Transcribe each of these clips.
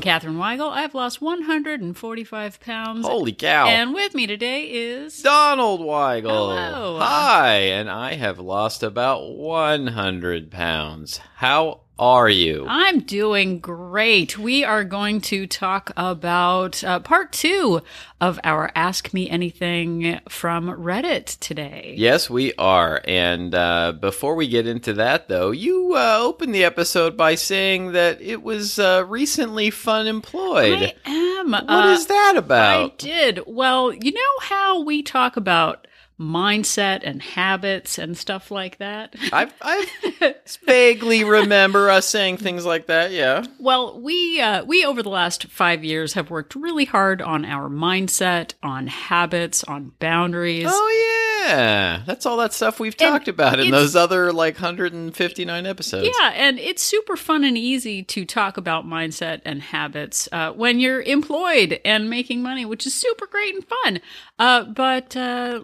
I am Katherine Weigel. I've lost 145 pounds. Holy cow. And with me today is. Donald Weigel. Hello. Hi, and I have lost about 100 pounds. How are you? I'm doing great. We are going to talk about uh, part two of our Ask Me Anything from Reddit today. Yes, we are. And uh, before we get into that, though, you uh, opened the episode by saying that it was uh, recently fun employed. I am. What uh, is that I did. Well, you know how we talk about mindset and habits and stuff like that? I, I vaguely remember us saying things like that, yeah. Well, we uh, we over the last five years have worked really hard on our mindset, on habits, on boundaries. Oh, yeah. That's all that stuff we've And talked about in those other, like, 159 episodes. Yeah, and it's super fun and easy to talk about mindset and habits uh, when you're employed and making money, which is super great and fun. Uh, but uh,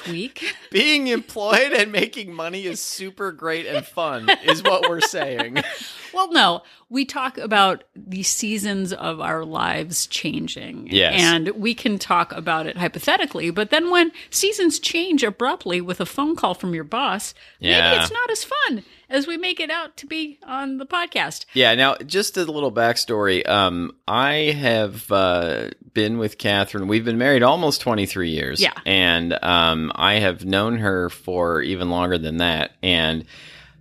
last week, Being employed and making money is super great and fun, is what we're saying. well, no, we talk about the seasons of our lives changing. Yes. And we can talk about it hypothetically, but then when seasons change abruptly with a phone call from your boss, Yeah. maybe it's not as fun as we make it out to be on the podcast. Yeah, now, just a little backstory. Um, I have uh, been with Catherine. We've been married almost 23 years. Yeah. And um, I have known her for even longer than that. And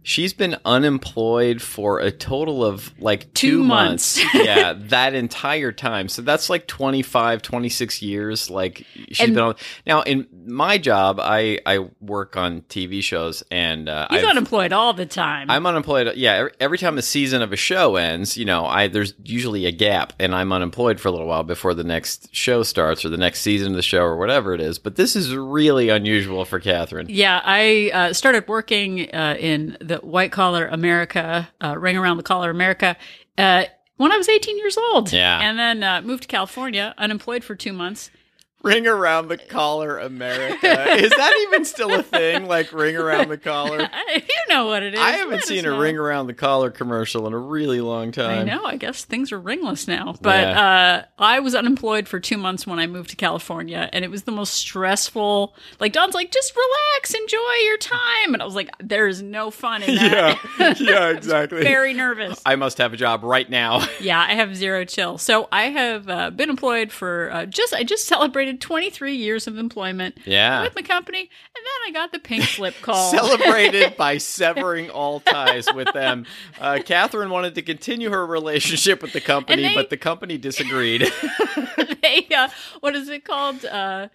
she's been unemployed for a total of like Two two, months. months. yeah, that entire time. So that's like 25, 26 years. Like she's And- been on. Now, in my job, I, I work on TV shows and uh, He's I've- unemployed all the time. I'm unemployed. Yeah, every, every time a season of a show ends, you know, I there's usually a gap, and I'm unemployed for a little while before the next show starts or the next season of the show or whatever it is. But this is really unusual for Catherine. Yeah, I uh, started working uh, in the white collar America, uh, ring around the collar America, uh, when I was 18 years old. Yeah. And then uh, moved to California, unemployed for two months. Ring around the collar, America. is that even still a thing? Like ring around the collar? you know what it is. I haven't seen a ring around the collar commercial in a really long time. I know. I guess things are ringless now. But uh, I was unemployed for two months when I moved to California, and it was the most stressful. Like Don's like, just relax, enjoy your time, and I was like, there is no fun in Yeah, that. yeah, exactly. Very nervous. I must have a job right now. Yeah, I have zero chill. So I have uh, been employed for uh, just I just celebrated 23 years of employment Yeah. with my company, and then I got the pink slip call. Celebrated by severing all ties with them. Uh, Catherine wanted to continue her relationship with the company, they- but the company disagreed. they uh, what is it called? Uh,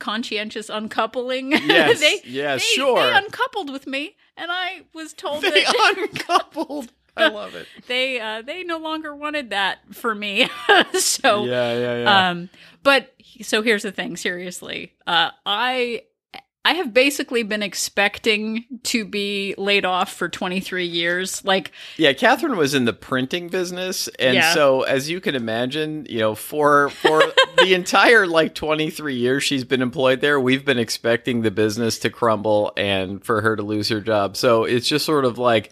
conscientious uncoupling. Yes, they, yes, they- sure. They uncoupled with me, and I was told they that uncoupled. I love it. they uh, they no longer wanted that for me. so Yeah, yeah, yeah. Um, but so here's the thing. Seriously, uh, I I have basically been expecting to be laid off for 23 years. Like, yeah, Catherine was in the printing business, and Yeah. so as you can imagine, you know, for for the entire like twenty three years she's been employed there, we've been expecting the business to crumble and for her to lose her job. So it's just sort of like.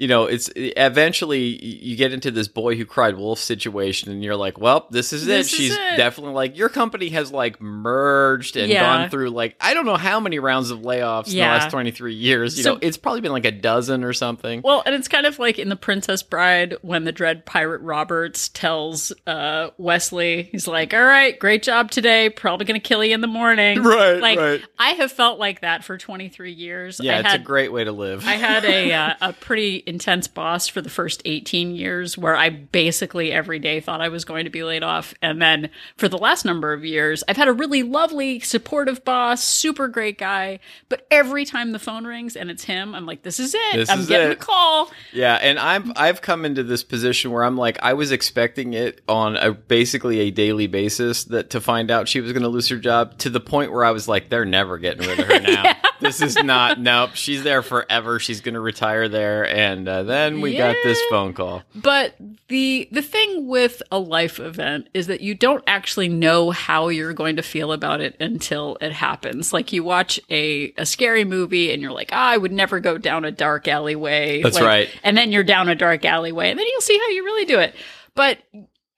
You know, it's eventually you get into this boy who cried wolf situation, and you're like, "Well, this is This it." She's it. definitely like your company has like merged and Yeah. gone through like I don't know how many rounds of layoffs in the last 23 years. You So- know, it's probably been like a dozen or something. well, and it's kind of like in The Princess Bride when the dread pirate Roberts tells uh, Westley, he's like, "All right, great job today. Probably gonna kill you in the morning." Right, Like, right. I have felt like that for 23 years. Yeah, I it's had, a great way to live. I had a uh, a pretty intense boss for the first 18 years where I basically every day thought I was going to be laid off and then for the last number of years I've had a really lovely supportive boss, super great guy, but every time the phone rings and it's him, I'm like this is it. This I'm is getting it. a call. yeah, and I'm I've come into this position where I'm like I was expecting it on a basically a daily basis that to find out she was going to lose her job to the point where I was like they're never getting rid of her now. This is not. Nope. She's there forever. She's going to retire there. And uh, then we got this phone call. But the the thing with a life event is that you don't actually know how you're going to feel about it until it happens. Like you watch a, a scary movie and you're like, ah, I would never go down a dark alleyway. That's Like, right. And then you're down a dark alleyway and then you'll see how you really do it. But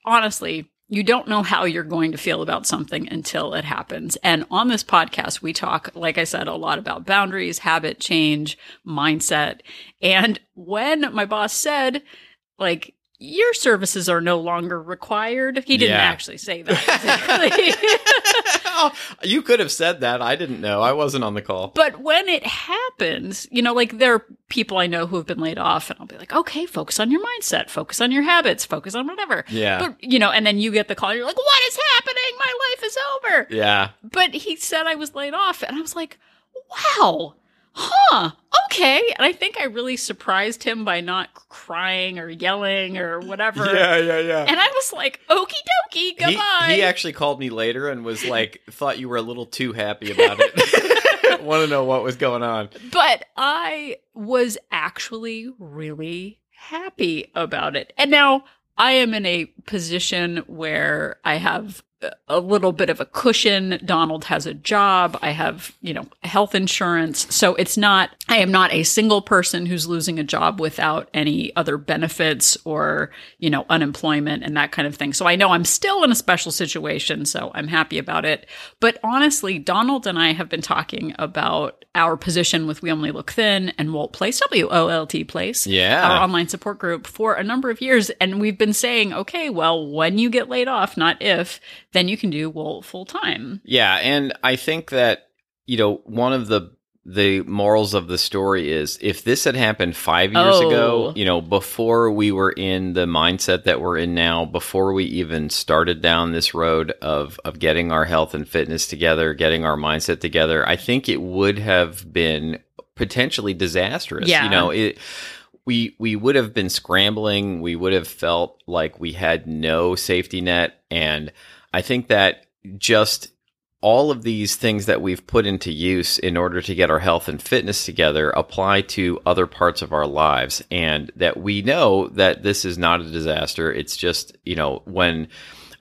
honestly, you don't know how you're going to feel about something until it happens. And on this podcast, we talk, like I said, a lot about boundaries, habit change, mindset. And when my boss said, like, your services are no longer required, he didn't Yeah. actually say that oh, you could have said that. I didn't know. I wasn't on the call. But when it happens, you know, like there are people I know who have been laid off, and I'll be like, okay, focus on your mindset, focus on your habits, focus on whatever. Yeah. But, you know, and then you get the call, and you're like, what is happening? My life is over. Yeah. But he said I was laid off, and I was like, wow, huh, okay. And I think I really surprised him by not crying or yelling or whatever. Yeah, yeah, yeah. And I was like, okie dokie, He, goodbye. he actually called me later and was like, thought you were a little too happy about it. Want to know what was going on? but I was actually really happy about it. And now I am in a position where I have a little bit of a cushion. Donald has a job. I have, you know, health insurance. So it's not, I am not a single person who's losing a job without any other benefits or, you know, unemployment and that kind of thing. So I know I'm still in a special situation. So I'm happy about it. But honestly, Donald and I have been talking about our position with We Only Look Thin and Wolt Place, W O L T Place Yeah. our online support group for a number of years. And we've been saying, okay, well, when you get laid off, not if, then you can do Wolt full time. Yeah, and I think that you know one of the the morals of the story is if this had happened five years Oh. ago, you know, before we were in the mindset that we're in now, before we even started down this road of of getting our health and fitness together, getting our mindset together, I think it would have been potentially disastrous. Yeah. You know, it we we would have been scrambling. We would have felt like we had no safety net, and I think that just all of these things that we've put into use in order to get our health and fitness together apply to other parts of our lives, and that we know that this is not a disaster. It's just you know when.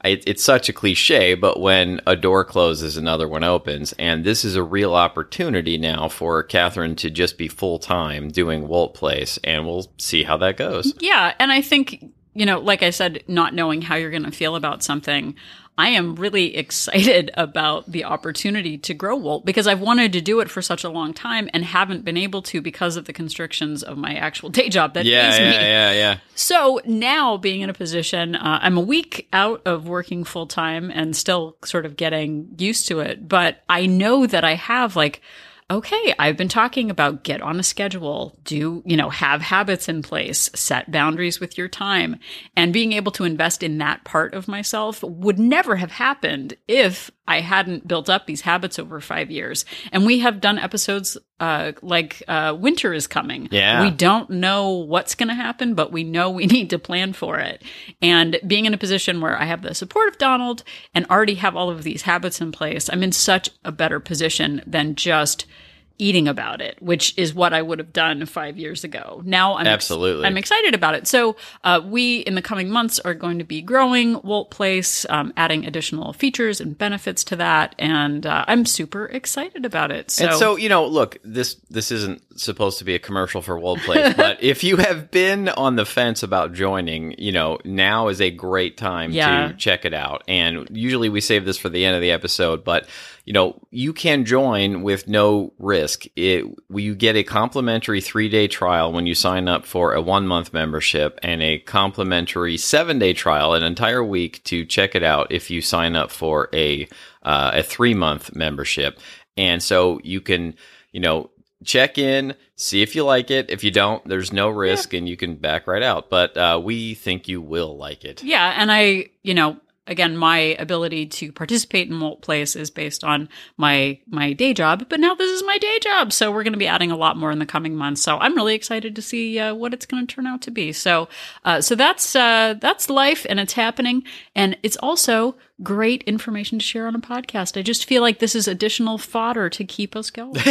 It, it's such a cliche, but when a door closes, another one opens. And this is a real opportunity now for Catherine to just be full time doing Wolt Place, and we'll see how that goes. Yeah. And I think, you know, like I said, not knowing how you're going to feel about something, I am really excited about the opportunity to grow Wolt because I've wanted to do it for such a long time and haven't been able to because of the constrictions of my actual day job that Yeah, pays me. yeah, yeah, yeah. So now being in a position, uh, I'm a week out of working full time and still sort of getting used to it. But I know that I have like, okay, I've been talking about get on a schedule, do, you know, have habits in place, set boundaries with your time. And being able to invest in that part of myself would never have happened if I hadn't built up these habits over five years. And we have done episodes uh, like uh, winter is coming. Yeah. We don't know what's going to happen, but we know we need to plan for it. And being in a position where I have the support of Donald and already have all of these habits in place, I'm in such a better position than just eating about it, which is what I would have done five years ago. Now I'm ex- Absolutely. I'm excited about it. So uh, we in the coming months are going to be growing Wolt Place, um, adding additional features and benefits to that, and uh, I'm super excited about it. So, and so you know, look, this this isn't supposed to be a commercial for Wolt Place, but if you have been on the fence about joining, you know, now is a great time Yeah. to check it out. And usually we save this for the end of the episode, but you know, you can join with no risk. It you get a complimentary three day trial when you sign up for a one month membership, and a complimentary seven day trial, an entire week to check it out if you sign up for a uh, a three month membership. And so you can, you know, check in, see if you like it. If you don't, there's no risk, and you can back right out. But uh, we think you will like it. Yeah, and I, you know, again, my ability to participate in Wolt Place is based on my my day job, but now this is my day job, so we're going to be adding a lot more in the coming months. So I'm really excited to see uh, what it's going to turn out to be. So, uh, so that's uh, that's life, and it's happening, and it's also great information to share on a podcast. I just feel like this is additional fodder to keep us going.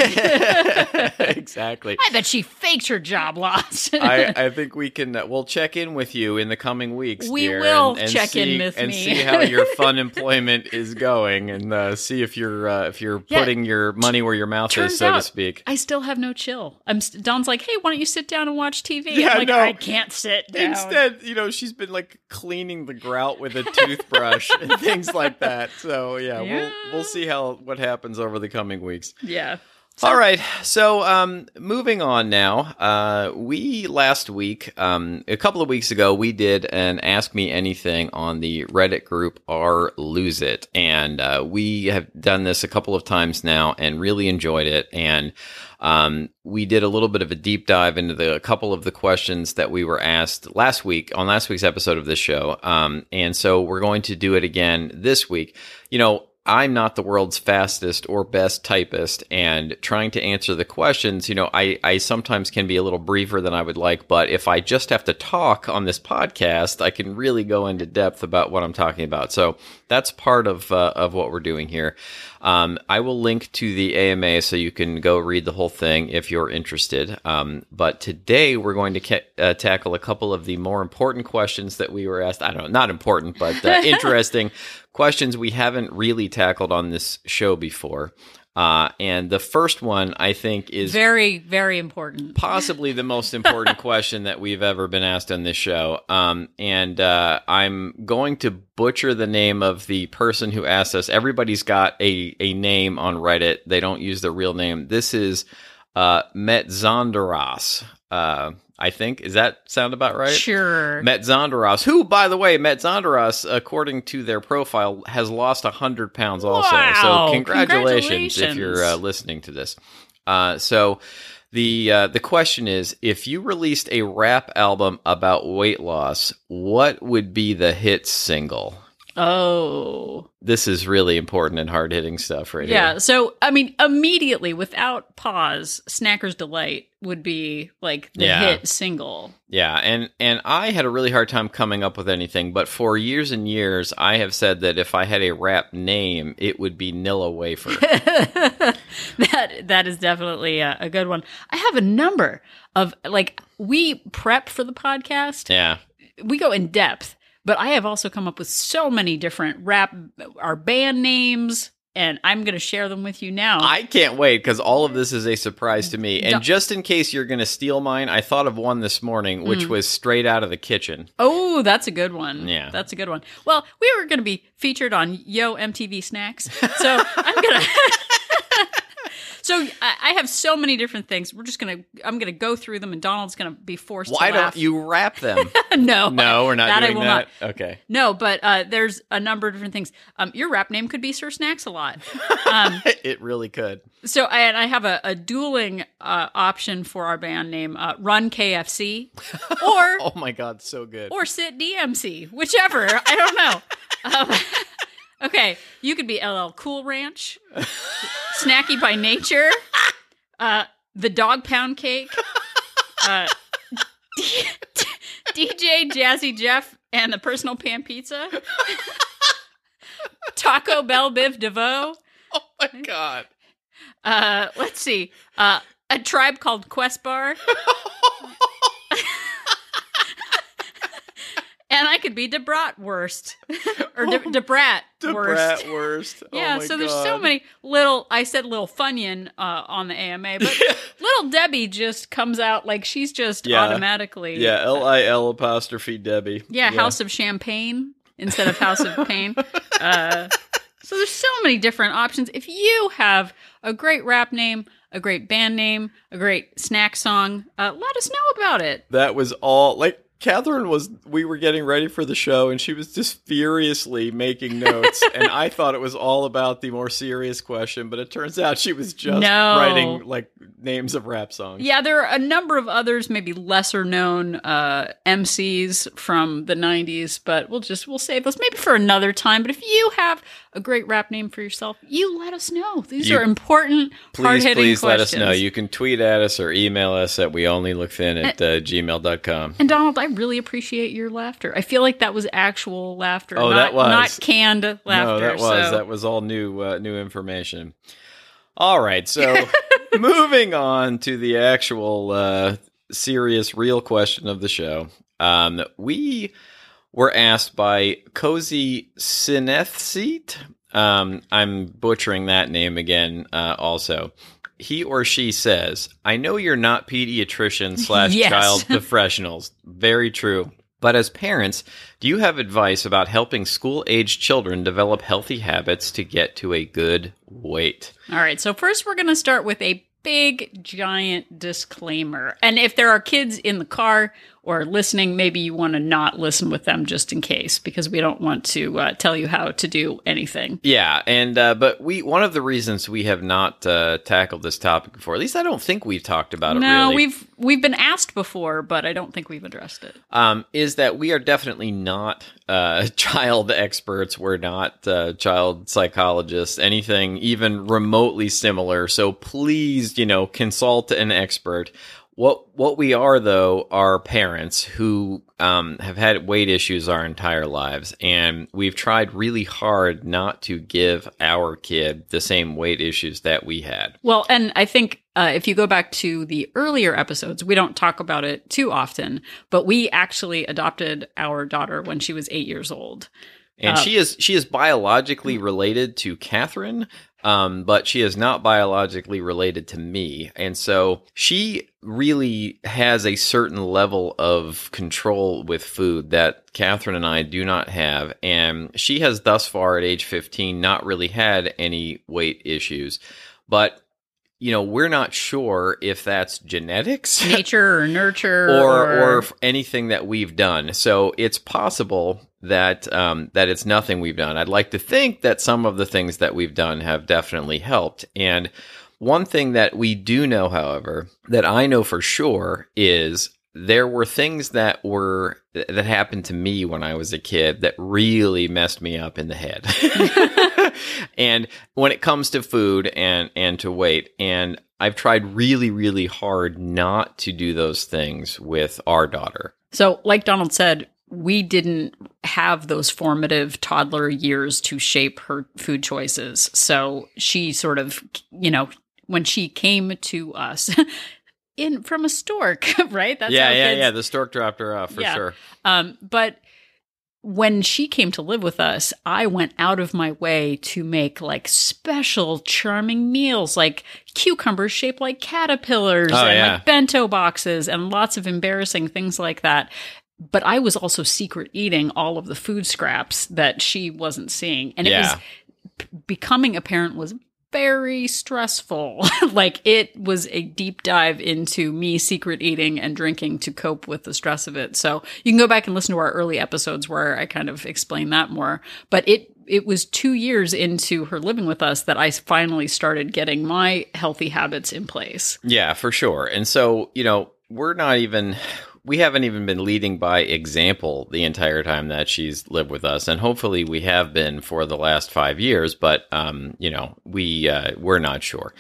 exactly. I bet she faked her job loss. I, I think we can. Uh, we'll check in with you in the coming weeks. We dear, will and, and check in see, with and me. see how your fun employment is going, and uh, see if you're uh, if you're Yeah. putting your money where your mouth Turns is, so to speak. I still have no chill. I'm st- Don's like, hey, why don't you sit down and watch TV? Yeah, I'm like, no. I can't sit down. Instead, you know, she's been like cleaning the grout with a toothbrush and things like that. So yeah, Yeah. we'll we'll see how what happens over the coming weeks. yeah. All right. So, um, moving on now. Uh, we last week, um, a couple of weeks ago, we did an Ask Me Anything on the Reddit group R Lose It, and uh, we have done this a couple of times now and really enjoyed it. And um, we did a little bit of a deep dive into the a couple of the questions that we were asked last week on last week's episode of this show. Um, and so we're going to do it again this week. You know, I'm not the world's fastest or best typist, and trying to answer the questions, you know, I, I sometimes can be a little briefer than I would like. But if I just have to talk on this podcast, I can really go into depth about what I'm talking about. So that's part of uh, of what we're doing here. Um, I will link to the AMA so you can go read the whole thing if you're interested. Um, but today we're going to ca- uh, tackle a couple of the more important questions that we were asked. I don't know, not important, but uh, interesting questions we haven't really tackled on this show before. Uh, and the first one I think is Very, very important. possibly the most important question that we've ever been asked on this show. Um, and uh, I'm going to butcher the name of the person who asked us. Everybody's got a, a name on Reddit. They don't use their real name. This is uh, Metzonderas. Uh, I think. Is that sound about right? Sure. Met Metzonderas, who, by the way, Met Metzonderas, according to their profile, has lost 100 pounds also. Wow. So congratulations, if you're uh, listening to this. Uh, so the uh, the question is, if you released a rap album about weight loss, what would be the hit single? oh. This is really important and hard hitting stuff right here. Yeah. here. So, I mean, immediately without pause, Snacker's Delight would be like the Yeah. hit single. Yeah, and and I had a really hard time coming up with anything, but for years and years, I have said that if I had a rap name, it would be Nilla Wafer. that that is definitely a, a good one. I have a number of like we prep for the podcast. yeah. We go in depth, but I have also come up with so many different rap our band names, and I'm going to share them with you now. I can't wait because all of this is a surprise to me. And just in case you're going to steal mine, I thought of one this morning, which mm. was straight out of the kitchen. Oh, that's a good one. Yeah. That's a good one. Well, we were going to be featured on Yo MTV Snacks. So I'm going to. So I I have so many different things. We're just gonna. I'm gonna go through them, and Donald's gonna be forced. Why to laugh. don't you wrap them? no, no, we're not that I doing will that. not. Okay. No, but uh, there's a number of different things. Um, your rap name could be Sir Snacks a lot. Um, it really could. so I, and I have a, a dueling uh, option for our band name: uh, Run KFC, or Oh my God, so good. or sit DMC, whichever. I don't know. Um, okay, you could be LL Cool Ranch, Snacky by Nature, uh, the Dog Pound Cake, uh, D- DJ Jazzy Jeff, and the Personal Pan Pizza, Taco Bell Biv DeVoe. oh my God. Uh, let's see, uh, a tribe called Quest Bar. And I could be DeBratwurst or De, worst. brat worst. Yeah, oh my so there's so many little. I said little Funyun uh, on the AMA, but little Debbie just comes out like she's just Yeah. automatically. Yeah, L I L apostrophe Debbie. yeah, House of Champagne instead of House of Pain. Uh, so there's so many different options. If you have a great rap name, a great band name, a great snack song, uh, let us know about it. That was all like Catherine was we were getting ready for the show and she was just furiously making notes and I thought it was all about the more serious question, but it turns out she was just No. writing like names of rap songs. Yeah, there are a number of others, maybe lesser known uh, MCs from the '90s, but we'll just we'll save those maybe for another time. But if you have a great rap name for yourself, you let us know. These You- are important, Please, hard-hitting please let us know. You can tweet at us or email us at we only look thin at uh, gmail.com. and Donald, I really appreciate your laughter. I feel like that was actual laughter, Oh, not, that was. not canned laughter. No, that was so- that was all new uh, new information. All right, so moving on to the actual uh, serious, real question of the show. Um, we were asked by Cozy Sinethseat. Um, I'm butchering that name again. Uh, also, he or she says, "I know you're not pediatrician slash child professionals. Very true." But as parents, do you have advice about helping school aged children develop healthy habits to get to a good weight? All right. So first, we're going to start with a big, giant disclaimer. And if there are kids in the car or listening, maybe you want to not listen with them just in case, because we don't want to uh, tell you how to do anything. Yeah, and uh, but we one of the reasons we have not uh, tackled this topic before, at least I don't think we've talked about it. No, really, we've we've been asked before, but I don't think we've addressed it. um, is that we are definitely not uh, child experts. We're not uh, child psychologists, anything even remotely similar. So please, you know, consult an expert. What what we are though are parents who um, have had weight issues our entire lives, and we've tried really hard not to give our kid the same weight issues that we had. Well, and I think uh, if you go back to the earlier episodes, we don't talk about it too often, but we actually adopted our daughter when she was eight years old. And Uh, she is she is biologically related to Catherine, um, but she is not biologically related to me. And so she really has a certain level of control with food that Catherine and I do not have. And she has thus far at age 15 not really had any weight issues. But you know, we're not sure if that's genetics Nature or nurture or or f- anything that we've done. So it's possible that um, that it's nothing we've done. I'd like to think that some of the things that we've done have definitely helped. And one thing that we do know, however, that I know for sure is there were things that were that happened to me when I was a kid that really messed me up in the head. and when it comes to food and and to weight and I've tried really really hard not to do those things with our daughter. So, like Donald said, we didn't have those formative toddler years to shape her food choices. So she sort of, you know, when she came to us in from a stork, right? That's yeah, yeah, yeah. The stork dropped her off for Yeah. sure. Um, but when she came to live with us, I went out of my way to make like special, charming meals, like cucumbers shaped like caterpillars Oh, and yeah. like bento boxes and lots of embarrassing things like that. But I was also secret eating all of the food scraps that she wasn't seeing. And it Yeah. was p- becoming a parent was very stressful. like it was a deep dive into me secret eating and drinking to cope with the stress of it. So you can go back and listen to our early episodes where I kind of explain that more. But it it was 2 years into her living with us that I finally started getting my healthy habits in place. Yeah, for sure. And so, you know, we're not even we haven't even been leading by example the entire time that she's lived with us and hopefully we have been for the last 5 years, but um, you know, we uh, we're not sure.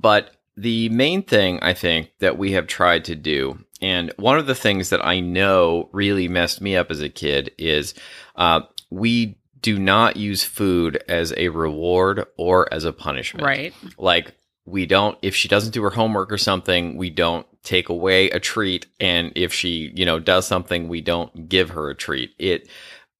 But the main thing I think that we have tried to do and one of the things that I know really messed me up as a kid is uh, we do not use food as a reward or as a punishment Right. like we don't if she doesn't do her homework or something we don't take away a treat and if she you know does something we don't give her a treat. It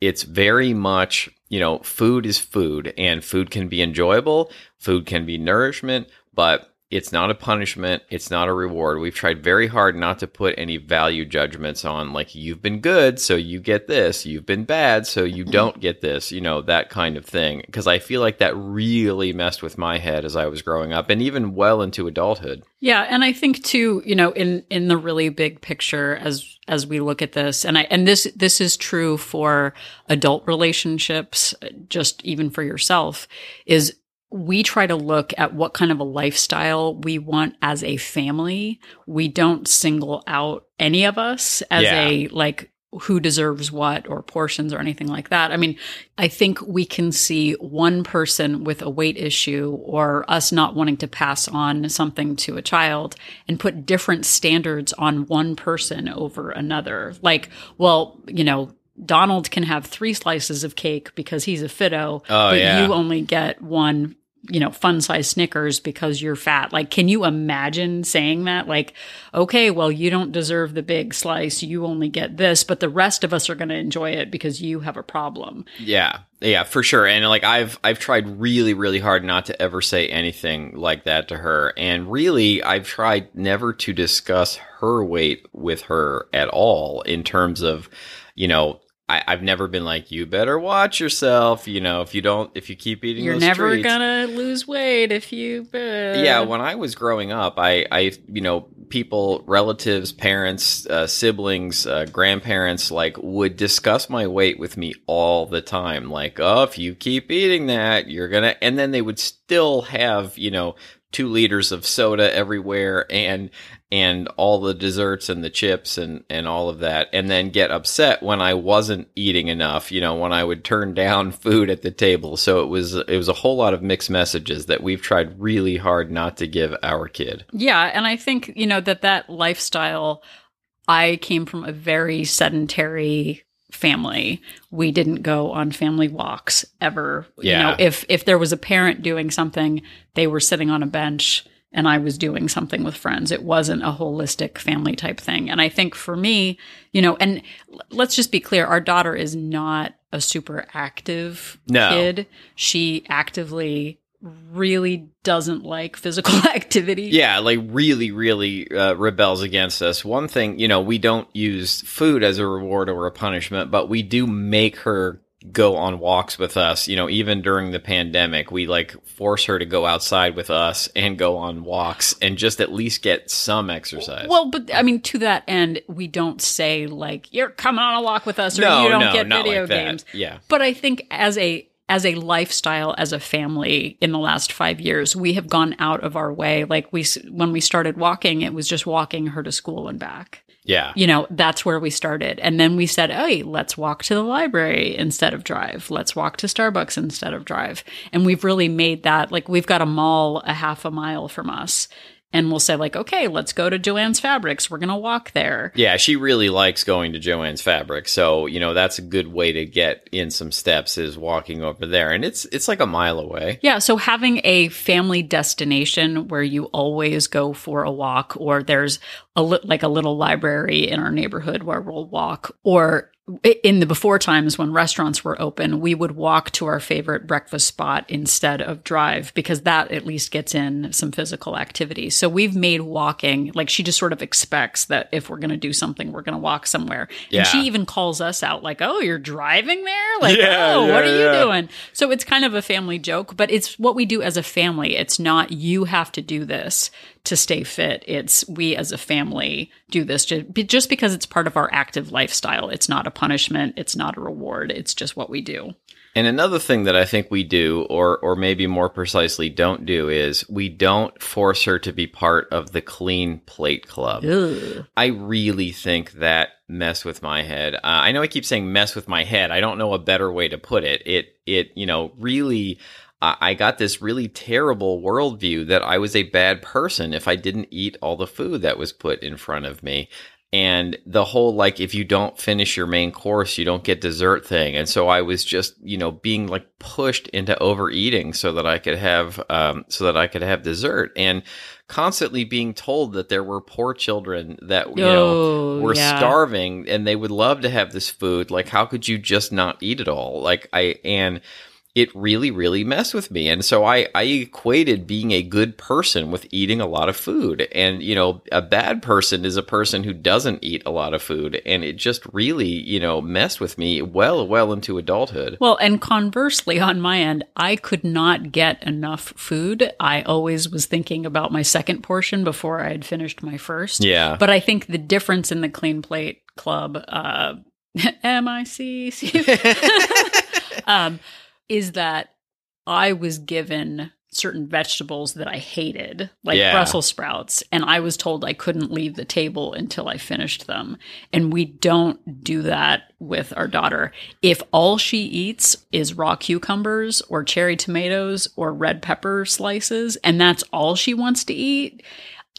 it's very much you know food is food and food can be enjoyable food can be nourishment but it's not a punishment. It's not a reward. We've tried very hard not to put any value judgments on like you've been good so you get this. You've been bad so you mm-hmm. don't get this you know that kind of thing. Because i feel like that really messed with my head as i was growing up and even well into adulthood. Yeah, and I think too, you know, in in the really big picture as as we look at this, and I and this this is true for adult relationships, just even for yourself, is we try to look at what kind of a lifestyle we want as a family. We don't single out any of us as Yeah. a like who deserves what or portions or anything like that. I mean, I think we can see one person with a weight issue or us not wanting to pass on something to a child and put different standards on one person over another. Like, well, you know, Donald can have three slices of cake because he's a fiddo, Oh, but yeah. you only get one, you know, fun size Snickers because you're fat. Like, can you imagine saying that? Like, okay, well, you don't deserve the big slice. You only get this, but the rest of us are going to enjoy it because you have a problem. Yeah. Yeah, for sure. And like I've I've tried really really hard not to ever say anything like that to her. And really I've tried never to discuss her weight with her at all in terms of, you know, I, I've never been like, you better watch yourself. You know, if you don't, if you keep eating, You're never treats. gonna lose weight if you. Uh, yeah when i was growing up i i you know people relatives parents uh, siblings uh, grandparents like would discuss my weight with me all the time like oh if you keep eating that you're gonna and then they would still have you know two liters of soda everywhere and and all the desserts and the chips and and all of that and then get upset when I wasn't eating enough you know when I would turn down food at the table so it was it was a whole lot of mixed messages that we've tried really hard not to give our kid Yeah, and I think you know that that lifestyle. I came from a very sedentary family. We didn't go on family walks ever. You Yeah. know, if if there was a parent doing something, they were sitting on a bench and I was doing something with friends. It wasn't a holistic family type thing. And I think for me, you know, and l- let's just be clear, our daughter is not a super active No. kid. She actively really doesn't like physical activity. yeah like really really uh, rebels against us one thing you know we don't use food as a reward or a punishment but we do make her go on walks with us you know even during the pandemic we like force her to go outside with us and go on walks and just at least get some exercise Well, but I mean, to that end, we don't say like you're coming on a walk with us, or no you don't no get video like that. games. yeah But I think as a as a lifestyle, as a family, in the last five years, we have gone out of our way. Like we, when we started walking, it was just walking her to school and back. Yeah You know, that's where we started, and then we said, "Hey, let's walk to the library instead of drive. Let's walk to Starbucks instead of drive." And we've really made that like we've got a mall a half a mile from us. And we'll say like, okay, let's go to Joanne's Fabrics. We're gonna walk there. Yeah, she really likes going to Joanne's Fabric. So, you know, that's a good way to get in some steps is walking over there. And it's it's like a mile away. Yeah, so having a family destination where you always go for a walk, or there's a li- like a little library in our neighborhood where we'll walk, or in the before times when restaurants were open, we would walk to our favorite breakfast spot instead of drive because that at least gets in some physical activity. So we've made walking like she just sort of expects that if we're going to do something, we're going to walk somewhere. Yeah. And she even calls us out like, "Oh, you're driving there? Like, Yeah, oh, what yeah, are you doing?" So it's kind of a family joke, but it's what we do as a family. It's not you have to do this to stay fit. It's we as a family do this ju- just because it's part of our active lifestyle. It's not a punishment. It's not a reward. It's just what we do. And another thing that I think we do, or or maybe more precisely don't do, is we don't force her to be part of the clean plate club. Ugh. I really think that mess with my head. Uh, I know I keep saying mess with my head. I don't know a better way to put it. It it you know really. I got this really terrible worldview that I was a bad person if I didn't eat all the food that was put in front of me. And the whole like, if you don't finish your main course, you don't get dessert thing. And so I was just, you know, being like pushed into overeating so that I could have, um, so that I could have dessert and constantly being told that there were poor children that, you know, Oh, were yeah. starving and they would love to have this food. Like, how could you just not eat it all? Like, I, and, it really, really messed with me. And so I, I equated being a good person with eating a lot of food. And, you know, a bad person is a person who doesn't eat a lot of food. And it just really, you know, messed with me well, well into adulthood. Well, and conversely, on my end, I could not get enough food. I always was thinking about my second portion before I had finished my first. Yeah. But I think the difference in the clean plate club, uh, M I C C, um, is that I was given certain vegetables that I hated, like Yeah. Brussels sprouts, and I was told I couldn't leave the table until I finished them. And we don't do that with our daughter. If all she eats is raw cucumbers or cherry tomatoes or red pepper slices, and that's all she wants to eat,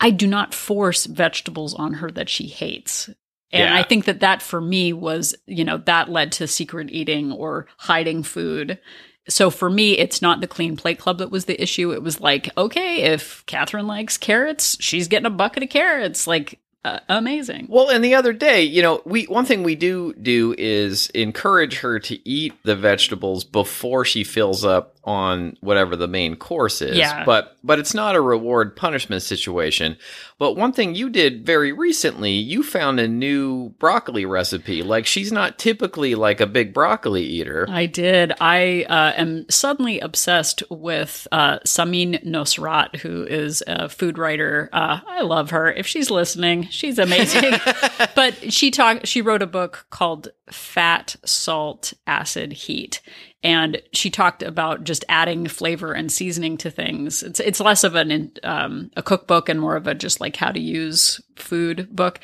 I do not force vegetables on her that she hates. And Yeah. I think that that for me was, you know, that led to secret eating or hiding food. So for me, it's not the clean plate club that was the issue. It was like, okay, if Catherine likes carrots, she's getting a bucket of carrots. Like, uh, amazing. Well, and the other day, you know, we one thing we do do is encourage her to eat the vegetables before she fills up on whatever the main course is. Yeah. But but it's not a reward punishment situation. But one thing you did very recently, you found a new broccoli recipe. Like she's not typically like a big broccoli eater. I did. I uh, am suddenly obsessed with uh, Samin Nosrat, who is a food writer. Uh, I love her. If she's listening, she's amazing. but she talked. She wrote a book called "Fat, Salt, Acid, Heat," and she talked about just adding flavor and seasoning to things. It's it's less of an um, a cookbook and more of a just like how to use food book.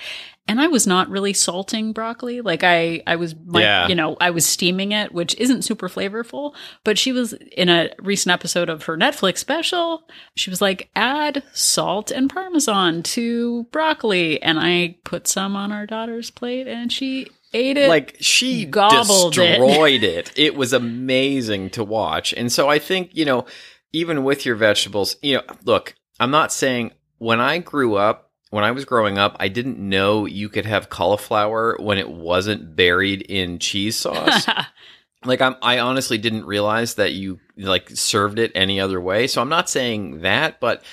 And I was not really salting broccoli. Like I, I was, my, Yeah. you know, I was steaming it, which isn't super flavorful. But she was in a recent episode of her Netflix special. She was like, add salt and parmesan to broccoli, and I put some on our daughter's plate, and she ate it. like she gobbled it. destroyed it. it. was amazing to watch. And so I think, you know, even with your vegetables, you know, look, I'm not saying when I grew up, when I was growing up, I didn't know you could have cauliflower when it wasn't buried in cheese sauce. like I'm, I honestly didn't realize that you like served it any other way. So I'm not saying that, but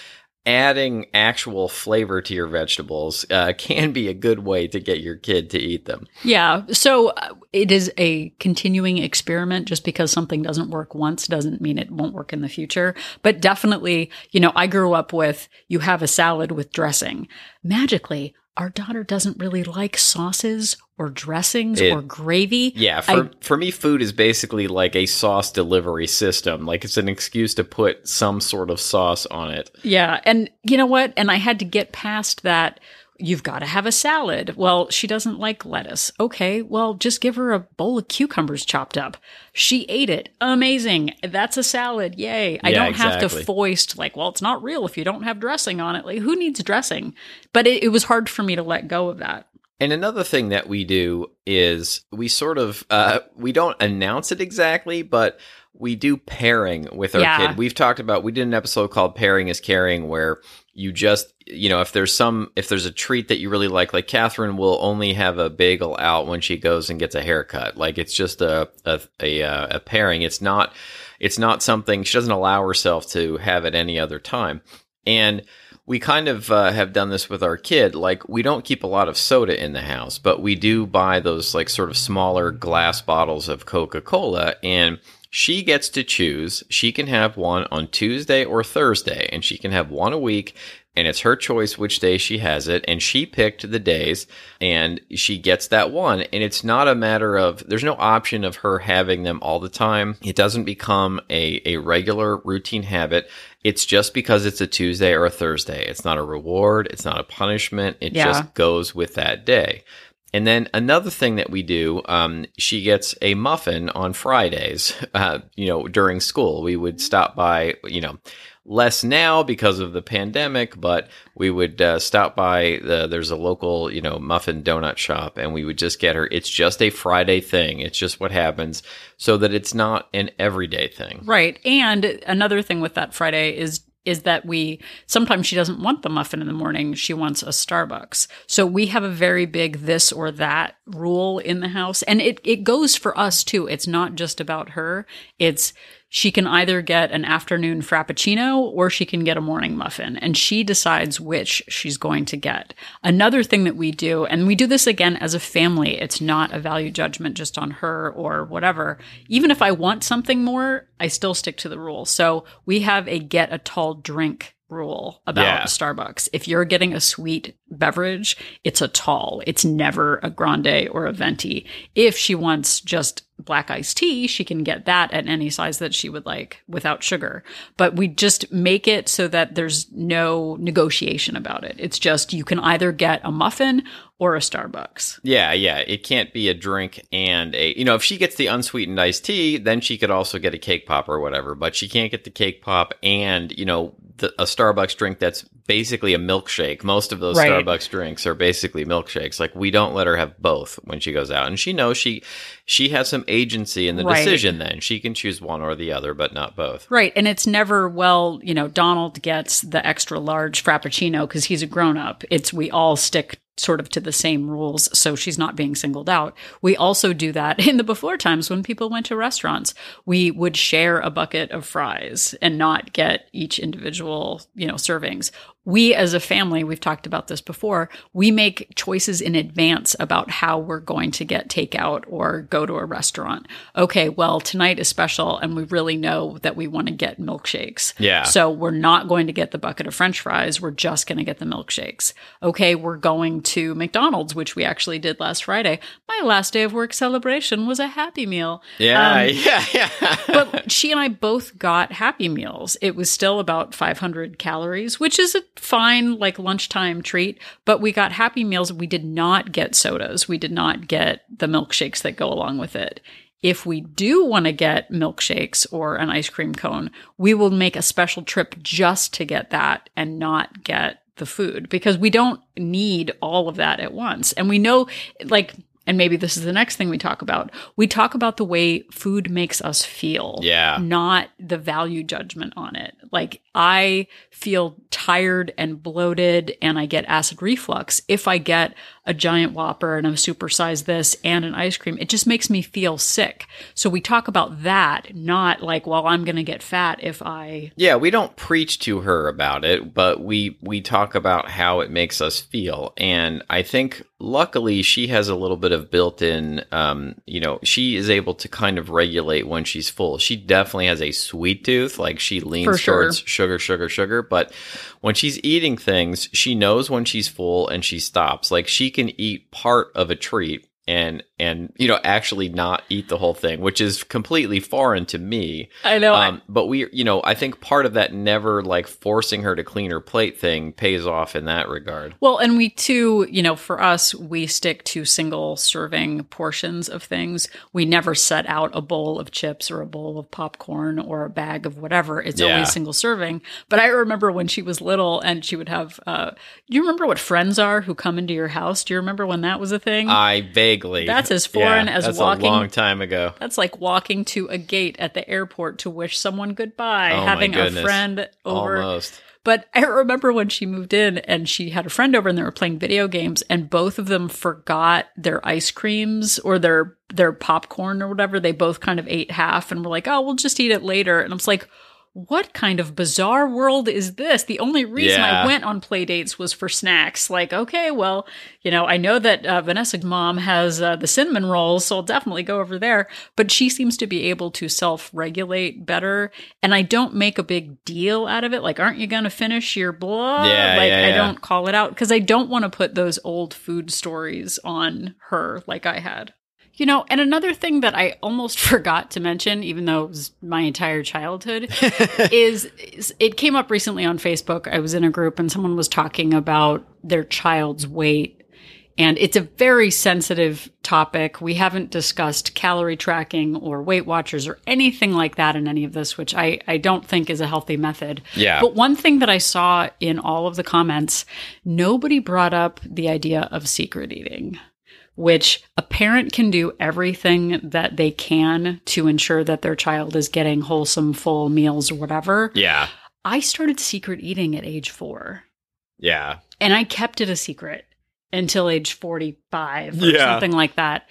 adding actual flavor to your vegetables uh, can be a good way to get your kid to eat them. Yeah. So uh, it is a continuing experiment. Just because something doesn't work once doesn't mean it won't work in the future. But definitely, you know, I grew up with you have a salad with dressing. Magically, our daughter doesn't really like sauces or dressings It- or gravy. Yeah, for for me, food is basically like a sauce delivery system. Like it's an excuse to put some sort of sauce on it. Yeah. And you know what? And I had to get past that. You've got to have a salad. Well, she doesn't like lettuce. Okay. Well, just give her a bowl of cucumbers chopped up. She ate it. Amazing. That's a salad. Yay. I don't have to foist like, well, it's not real if you don't have dressing on it. Like, who needs dressing? But it, it was hard for me to let go of that. And another thing that we do is we sort of uh, we don't announce it exactly, but we do pairing with our Yeah. kid. We've talked about we did an episode called "Pairing is Caring," where you just you know if there's some if there's a treat that you really like, like Catherine will only have a bagel out when she goes and gets a haircut. Like it's just a a a, uh, a pairing. It's not it's not something she doesn't allow herself to have at any other time. And we kind of uh, have done this with our kid. Like, we don't keep a lot of soda in the house, but we do buy those, like, sort of smaller glass bottles of Coca Cola. And she gets to choose. She can have one on Tuesday or Thursday, and she can have one a week. And it's her choice which day she has it. And she picked the days and she gets that one. And it's not a matter of, there's no option of her having them all the time. It doesn't become a, a regular routine habit. It's just because it's a Tuesday or a Thursday. It's not a reward. It's not a punishment. It Yeah. just goes with that day. And then another thing that we do, um, she gets a muffin on Fridays. Uh, you know, during school, we would stop by. You know, less now because of the pandemic, but we would uh, stop by. The, there's a local, you know, muffin donut shop, and we would just get her. It's just a Friday thing. It's just what happens, so that it's not an everyday thing. Right. And another thing with that Friday is is that we sometimes she doesn't want the muffin in the morning, she wants a Starbucks. So we have a very big this or that rule in the house. And it it goes for us too. It's not just about her. It's she can either get an afternoon frappuccino or she can get a morning muffin and she decides which she's going to get. Another thing that we do and we do this again as a family. It's not a value judgment just on her or whatever. Even if I want something more, I still stick to the rule. So we have a get a tall drink rule about Yeah. Starbucks. If you're getting a sweet beverage, it's a tall. It's never a grande or a venti. If she wants just black iced tea, she can get that at any size that she would like without sugar. But we just make it so that there's no negotiation about it. It's just you can either get a muffin or a Starbucks. Yeah, yeah. It can't be a drink and a, you know, if she gets the unsweetened iced tea, then she could also get a cake pop or whatever, but she can't get the cake pop and, you know, the, a Starbucks drink that's basically a milkshake. Most of those Right. Starbucks drinks are basically milkshakes. Like we don't let her have both when she goes out, and she knows she she has some agency in the Right. decision. Then she can choose one or the other, but not both. Right. And it's never, well, you know, Donald gets the extra large Frappuccino because he's a grown up. It's we all stick sort of to the same rules. So she's not being singled out. We also do that in the before times when people went to restaurants. We would share a bucket of fries and not get each individual, you know, servings. We as a family, we've talked about this before, we make choices in advance about how we're going to get takeout or go to a restaurant. Okay, well, tonight is special and we really know that we want to get milkshakes. Yeah. So we're not going to get the bucket of french fries. We're just going to get the milkshakes. Okay, we're going to McDonald's, which we actually did last Friday. My last day of work celebration was a Happy Meal. Yeah, Um, yeah, yeah. but she and I both got Happy Meals. It was still about 500 calories, which is a fine, like lunchtime treat. But we got Happy Meals. We did not get sodas. We did not get the milkshakes that go along with it. If we do want to get milkshakes or an ice cream cone, we will make a special trip just to get that and not get the food because we don't need all of that at once. And we know, like, and maybe this is the next thing we talk about. We talk about the way food makes us feel, Yeah. not the value judgment on it. Like, I feel tired and bloated and I get acid reflux if I get a giant whopper and a supersize this and an ice cream. It just makes me feel sick. So we talk about that, not like, well, I'm going to get fat if I Yeah, we don't preach to her about it, but we we talk about how it makes us feel. And I think luckily she has a little bit of built-in um, you know, she is able to kind of regulate when she's full. She definitely has a sweet tooth, like she leans sure. Sugar, sugar, sugar, but when she's eating things, she knows when she's full and she stops. Like she can eat part of a treat and and you know actually not eat the whole thing, which is completely foreign to me. I know. Um, but we, you know, I think part of that never like forcing her to clean her plate thing pays off in that regard. Well, and we too, you know, for us, we stick to single serving portions of things. We never set out a bowl of chips or a bowl of popcorn or a bag of whatever. It's Yeah. always single serving. But I remember when she was little and she would have, uh, do you remember what friends are who come into your house? Do you remember when that was a thing? I vaguely. That's as foreign Yeah, as that's walking- a long time ago. That's like walking to a gate at the airport to wish someone goodbye, Oh having a friend over. Almost. But I remember when she moved in and she had a friend over and they were playing video games and both of them forgot their ice creams or their their popcorn or whatever. They both kind of ate half and were like, "Oh, we'll just eat it later." And I was like, "What kind of bizarre world is this?" The only reason Yeah. I went on play dates was for snacks. Like, okay, well, you know, I know that uh, Vanessa's mom has uh, the cinnamon rolls, so I'll definitely go over there. But she seems to be able to self regulate better. And I don't make a big deal out of it. Like, aren't you going to finish your blah? Yeah, like, yeah, I don't call it out because I don't want to put those old food stories on her like I had. You know, and another thing that I almost forgot to mention, even though it was my entire childhood, is, is it came up recently on Facebook. I was in a group and someone was talking about their child's weight. And it's a very sensitive topic. We haven't discussed calorie tracking or Weight Watchers or anything like that in any of this, which I, I don't think is a healthy method. Yeah. But one thing that I saw in all of the comments, nobody brought up the idea of secret eating which a parent can do everything that they can to ensure that their child is getting wholesome, full meals or whatever. Yeah. I started secret eating at age four Yeah. and I kept it a secret until age 45 or Yeah. something like that.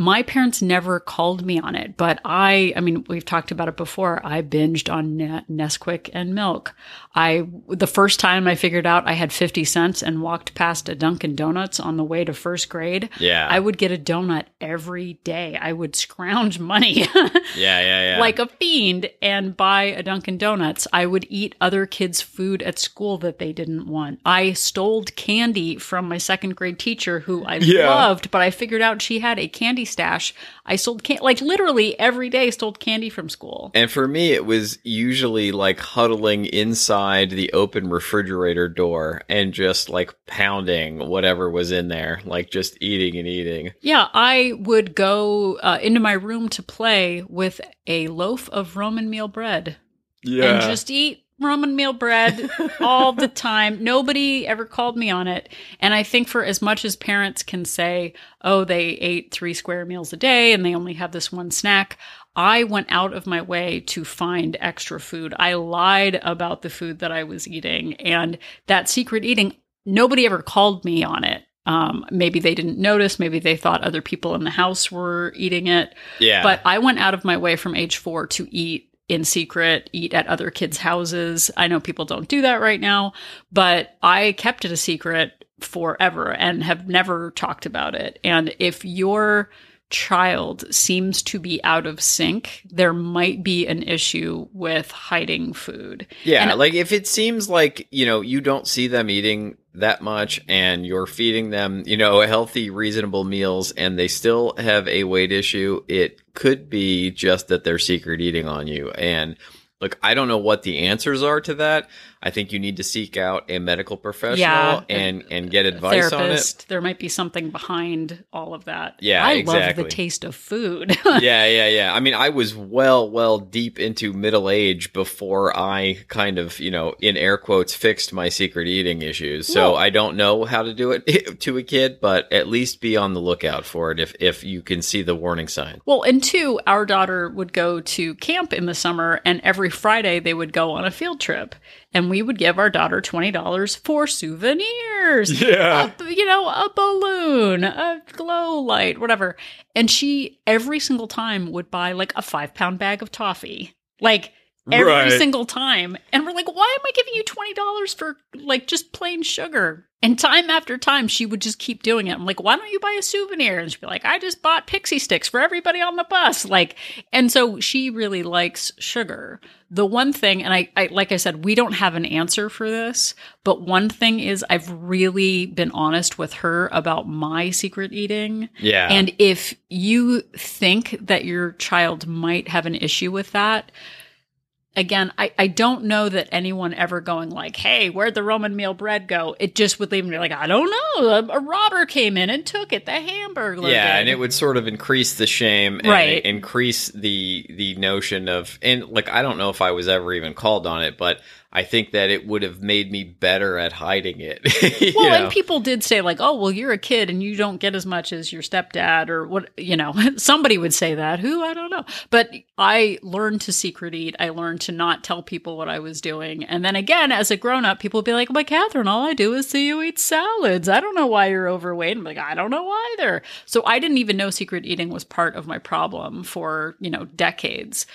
My parents never called me on it, but I, I mean, we've talked about it before. I binged on Ne- Nesquik and milk. I, the first time I figured out I had 50 cents and walked past a Dunkin' Donuts on the way to first grade, Yeah. I would get a donut every day. I would scrounge money yeah, yeah, yeah. like a fiend and buy a Dunkin' Donuts. I would eat other kids' food at school that they didn't want. I stole candy from my second grade teacher who I Yeah. loved, but I figured out she had a candy stash. I sold can like literally every day stole candy from school. And for me, it was usually like huddling inside the open refrigerator door and just like pounding whatever was in there, like just eating and eating. Yeah, I would go uh, into my room to play with a loaf of Roman meal bread Yeah. and just eat Roman meal bread all the time. Nobody ever called me on it. And I think for as much as parents can say, oh, they ate three square meals a day and they only have this one snack, I went out of my way to find extra food. I lied about the food that I was eating. And that secret eating, nobody ever called me on it. Um, maybe they didn't notice. Maybe they thought other people in the house were eating it. yeah. But I went out of my way from age four to eat in secret, eat at other kids' houses. I know people don't do that right now, but I kept it a secret forever and have never talked about it. And if your child seems to be out of sync, there might be an issue with hiding food. Yeah, And- like if it seems like, you know, you don't see them eating that much and you're feeding them, you know, healthy, reasonable meals and they still have a weight issue, it could be just that they're secret eating on you. And look, I don't know what the answers are to that. I think you need to seek out a medical professional Yeah, and and get advice on it. There might be something behind all of that. Yeah, I love exactly. the taste of food. yeah, yeah, yeah. I mean, I was well, well deep into middle age before I kind of, you know, in air quotes, fixed my secret eating issues. So Well- I don't know how to do it to a kid, but at least be on the lookout for it if if you can see the warning sign. Well, and two, our daughter would go to camp in the summer, and every Friday they would go on a field trip, and we would give our daughter twenty dollars for souvenirs. Yeah. A- you know, a balloon, a glow light, whatever. And she every single time would buy like a five pound bag of toffee, like every Right. single time. And we're like, why am I giving you twenty dollars for like just plain sugar? And time after time, she would just keep doing it. I'm like, why don't you buy a souvenir? And she'd be like, I just bought Pixy Stix for everybody on the bus. Like, and so she really likes sugar. The one thing, and I, I like I said, we don't have an answer for this, but one thing is I've really been honest with her about my secret eating. Yeah. And if you think that your child might have an issue with that, again, I, I don't know that anyone ever going like, hey, where'd the Roman meal bread go? It just would leave me like, I don't know. A, a robber came in and took it. The hamburger. yeah, did." and it would sort of increase the shame and Right. increase the the notion of and like I don't know if I was ever even called on it, but I think that it would have made me better at hiding it. Well, know? and people did say like, "Oh, well, you're a kid and you don't get as much as your stepdad," or what you know. Somebody would say that. Who I don't know. But I learned to secret eat. I learned to not tell people what I was doing. And then again, as a grown up, people would be like, "But Catherine, all I do is see you eat salads. I don't know why you're overweight." I'm like, "I don't know either." So I didn't even know secret eating was part of my problem for you know decades.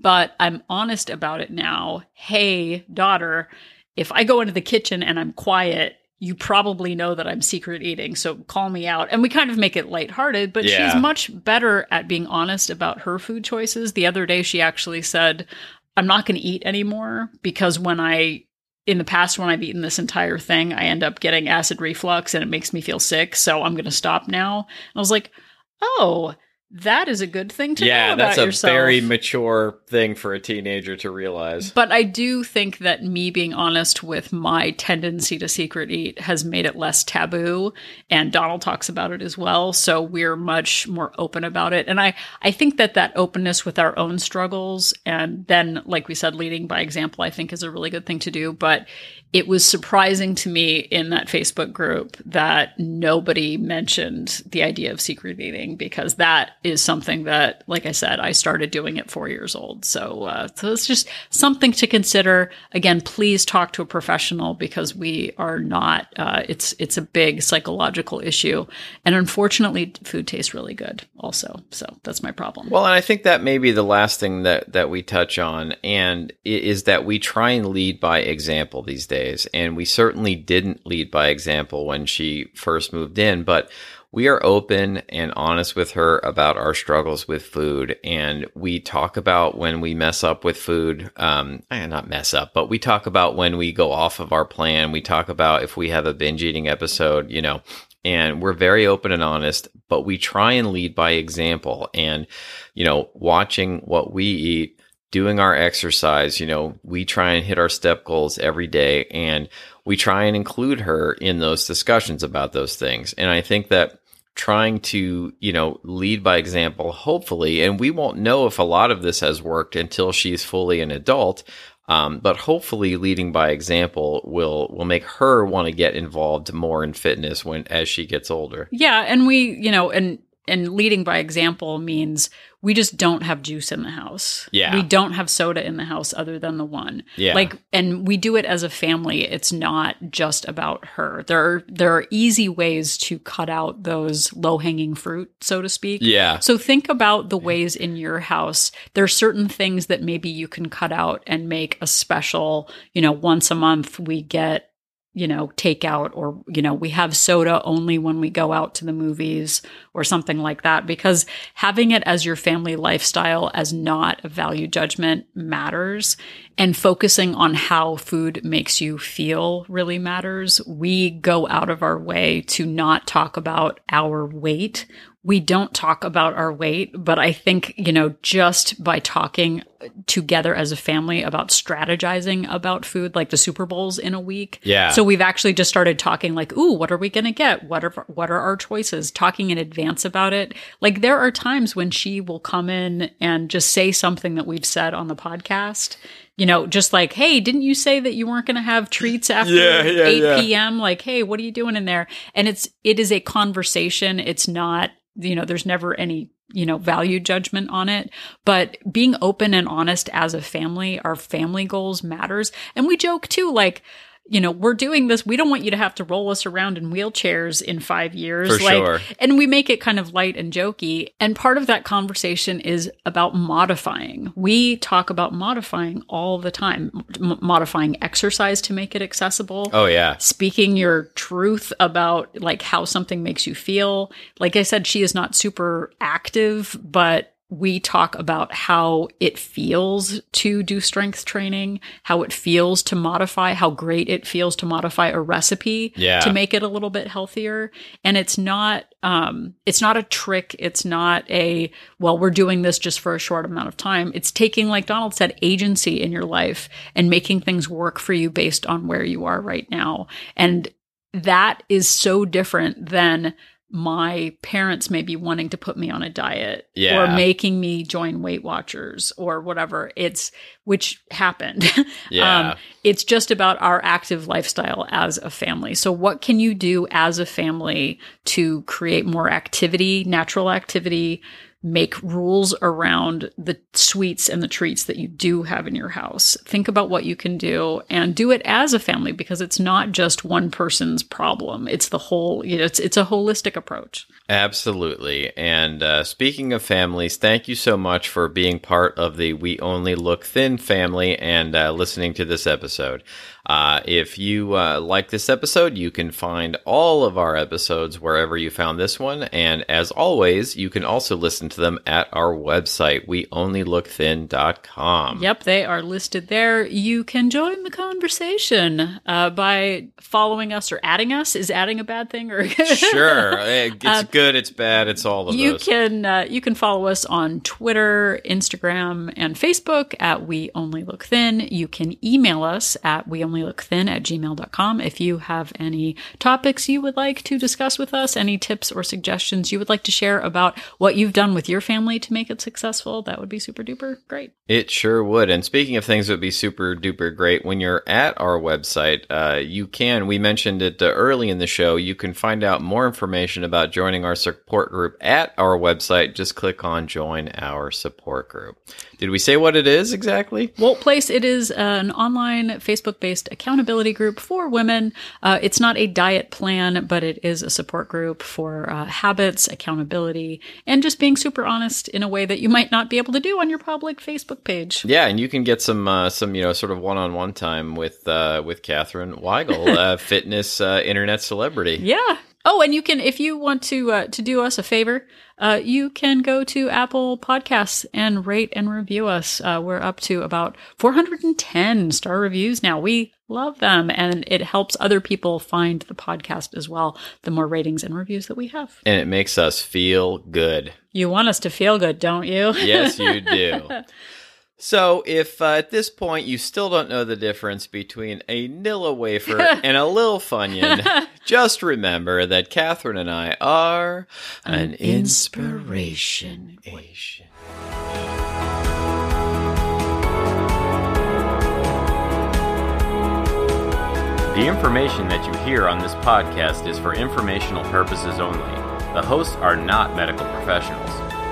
But I'm honest about it now. Hey, daughter, if I go into the kitchen and I'm quiet, you probably know that I'm secret eating. So call me out. And we kind of make it lighthearted, but Yeah. she's much better at being honest about her food choices. The other day, she actually said, I'm not going to eat anymore because when I, in the past, when I've eaten this entire thing, I end up getting acid reflux and it makes me feel sick. So I'm going to stop now. And I was like, oh, that is a good thing to know yeah, that's a yourself. very mature thing for a teenager to realize. But I do think that me being honest with my tendency to secret eat has made it less taboo. And Donald talks about it as well. So we're much more open about it. And I, I think that that openness with our own struggles and then, like we said, leading by example, I think is a really good thing to do. But it was surprising to me in that Facebook group that nobody mentioned the idea of secret eating because that is something that, like I said, I started doing at four years old. So, uh, so it's just something to consider. Again, please talk to a professional because we are not. Uh, it's it's a big psychological issue, and unfortunately, food tastes really good. Also, so that's my problem. Well, and I think that may be the last thing that that we touch on, and is that we try and lead by example these days, and we certainly didn't lead by example when she first moved in, but we are open and honest with her about our struggles with food. And we talk about when we mess up with food, um, eh, not mess up, but we talk about when we go off of our plan. We talk about if we have a binge eating episode, you know, and we're very open and honest, but we try and lead by example and, you know, watching what we eat, doing our exercise, you know, we try and hit our step goals every day and we try and include her in those discussions about those things. And I think that trying to, you know, lead by example, hopefully, and we won't know if a lot of this has worked until she's fully an adult. Um, but hopefully, leading by example will will make her want to get involved more in fitness when as she gets older. Yeah, and we, you know, and and leading by example means we just don't have juice in the house. Yeah. We don't have soda in the house other than the one. Yeah. Like and we do it as a family. It's not just about her. There are there are easy ways to cut out those low-hanging fruit, so to speak. Yeah. So think about the ways in your house. There are certain things that maybe you can cut out and make a special, you know, once a month we get you know, takeout or, you know, we have soda only when we go out to the movies or something like that because having it as your family lifestyle as not a value judgment matters and focusing on how food makes you feel really matters. We go out of our way to not talk about our weight we don't talk about our weight, but I think, you know, just by talking together as a family about strategizing about food, like the Super Bowls in a week. Yeah. So we've actually just started talking like, ooh, what are we going to get? What are, what are our choices? Talking in advance about it. Like there are times when she will come in and just say something that we've said on the podcast you know, just like, hey, didn't you say that you weren't going to have treats after Yeah, yeah, 8 yeah. p.m.? Like, hey, what are you doing in there? And it's, it is a conversation. It's not, you know, there's never any, you know, value judgment on it. But being open and honest as a family, our family goals matters. And we joke too, like, you know, we're doing this. We don't want you to have to roll us around in wheelchairs in five years. For like, sure. and we make it kind of light and jokey. And part of that conversation is about modifying. We talk about modifying all the time, M- modifying exercise to make it accessible Oh yeah. speaking your truth about like how something makes you feel. Like I said, she is not super active, but we talk about how it feels to do strength training, how it feels to modify, how great it feels to modify a recipe Yeah. to make it a little bit healthier. And it's not um it's not a trick, it's not a well, we're doing this just for a short amount of time. It's taking like Donald said agency in your life and making things work for you based on where you are right now. And that is so different than my parents may be wanting to put me on a diet Yeah. or making me join Weight Watchers or whatever. It's which happened. Yeah. Um, it's just about our active lifestyle as a family. So what can you do as a family to create more activity, natural activity, make rules around the sweets and the treats that you do have in your house. Think about what you can do and do it as a family because it's not just one person's problem. It's the whole, you know, it's it's a holistic approach. Absolutely. And uh, speaking of families, thank you so much for being part of the We Only Look Thin family and uh, listening to this episode. Uh, if you uh, like this episode, you can find all of our episodes wherever you found this one. And as always, you can also listen to them at our website, weonlylookthin.com. Yep, they are listed there. You can join the conversation uh, by following us or adding us. Is adding a bad thing or Sure. It's good, it's bad, it's all of Uh, You those. can uh, you can follow us on Twitter, Instagram, and Facebook at We Only Look Thin. You can email us at We Only onlylookthin at gmail.com. If you have any topics you would like to discuss with us, any tips or suggestions you would like to share about what you've done with your family to make it successful, that would be super duper great. It sure would. And speaking of things that would be super duper great, when you're at our website, uh, you can, we mentioned it uh, early in the show, you can find out more information about joining our support group at our website. Just click on join our support group. Did we say what it is exactly? Wolt Place, it is an online Facebook based accountability group for women. Uh, it's not a diet plan, but it is a support group for uh, habits, accountability, and just being super honest in a way that you might not be able to do on your public Facebook page. Yeah, and you can get some uh, some you know sort of one on one time with uh, with Catherine Weigel, uh, fitness uh, internet celebrity. Yeah. Oh, and you can, if you want to uh, to do us a favor, uh, you can go to Apple Podcasts and rate and review us. Uh, we're up to about 410 star reviews now. We love them, and it helps other people find the podcast as well. The more ratings and reviews that we have, and it makes us feel good. You want us to feel good, don't you? yes, you do. So, if uh, at this point you still don't know the difference between a Nilla wafer and a Lil Funyun, just remember that Catherine and I are an, An inspiration. inspiration. The information that you hear on this podcast is for informational purposes only. The hosts are not medical professionals.